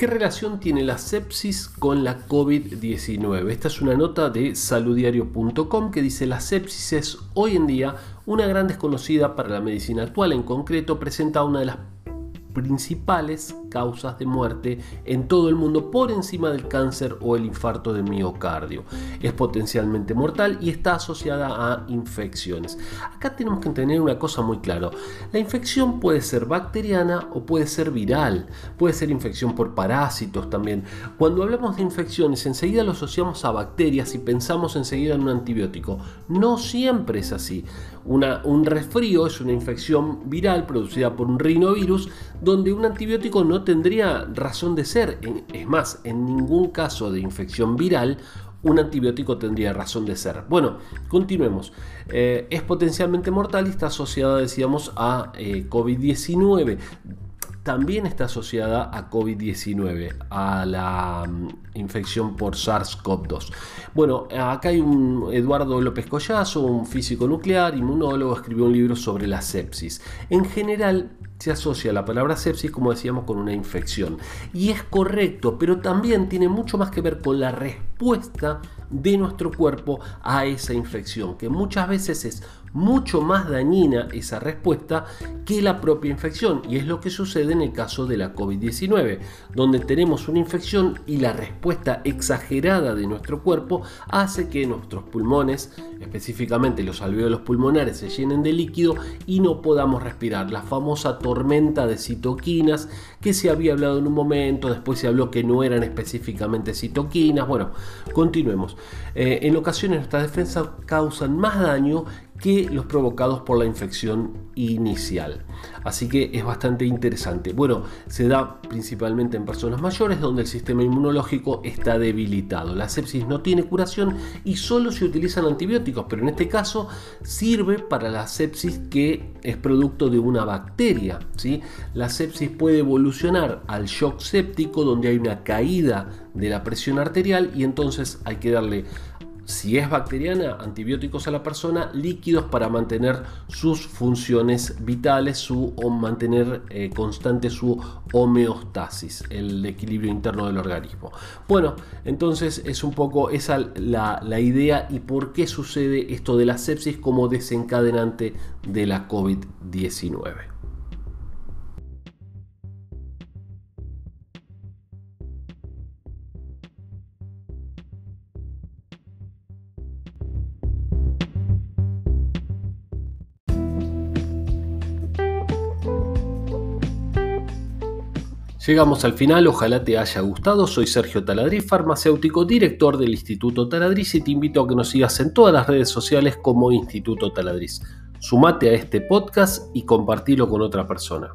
¿Qué relación tiene la sepsis con la COVID-19? Esta es una nota de saludiario.com que dice la sepsis es hoy en día una gran desconocida para la medicina actual. En concreto, presenta una de las principales causas de muerte en todo el mundo por encima del cáncer o el infarto de miocardio. Es potencialmente mortal y está asociada a infecciones. Acá tenemos que tener una cosa muy clara. La infección puede ser bacteriana o puede ser viral. Puede ser infección por parásitos también. Cuando hablamos de infecciones enseguida lo asociamos a bacterias y pensamos enseguida en un antibiótico. No siempre es así. Una, un resfrío es una infección viral producida por un rinovirus donde un antibiótico no tendría razón de ser. Es más, en ningún caso de infección viral un antibiótico tendría razón de ser. Bueno, continuemos. Eh, es potencialmente mortal y está asociada, decíamos, a eh, COVID-19 también está asociada a COVID-19, a la mm, infección por SARS-CoV-2. Bueno, acá hay un Eduardo López Collazo, un físico nuclear, inmunólogo, escribió un libro sobre la sepsis. En general, se asocia la palabra sepsis, como decíamos, con una infección. Y es correcto, pero también tiene mucho más que ver con la respuesta de nuestro cuerpo a esa infección, que muchas veces es mucho más dañina esa respuesta que la propia infección. Y es lo que sucede en el caso de la COVID-19, donde tenemos una infección y la respuesta exagerada de nuestro cuerpo hace que nuestros pulmones, específicamente los alveolos pulmonares, se llenen de líquido y no podamos respirar. La famosa tormenta de citoquinas que se había hablado en un momento, después se habló que no eran específicamente citoquinas. Bueno, continuemos. Eh, en ocasiones nuestras defensas causan más daño que los provocados por la infección inicial. Así que es bastante interesante. Bueno, se da principalmente en personas mayores donde el sistema inmunológico está debilitado. La sepsis no tiene curación y solo se utilizan antibióticos, pero en este caso sirve para la sepsis que es producto de una bacteria. ¿sí? La sepsis puede evolucionar al shock séptico donde hay una caída de la presión arterial y entonces hay que darle si es bacteriana, antibióticos a la persona, líquidos para mantener sus funciones vitales, su, o mantener eh, constante su homeostasis, el equilibrio interno del organismo. Bueno, entonces es un poco esa la, la idea y por qué sucede esto de la sepsis como desencadenante de la COVID-19. Llegamos al final, ojalá te haya gustado. Soy Sergio Taladriz, farmacéutico, director del Instituto Taladriz y te invito a que nos sigas en todas las redes sociales como Instituto Taladriz. Sumate a este podcast y compartilo con otra persona.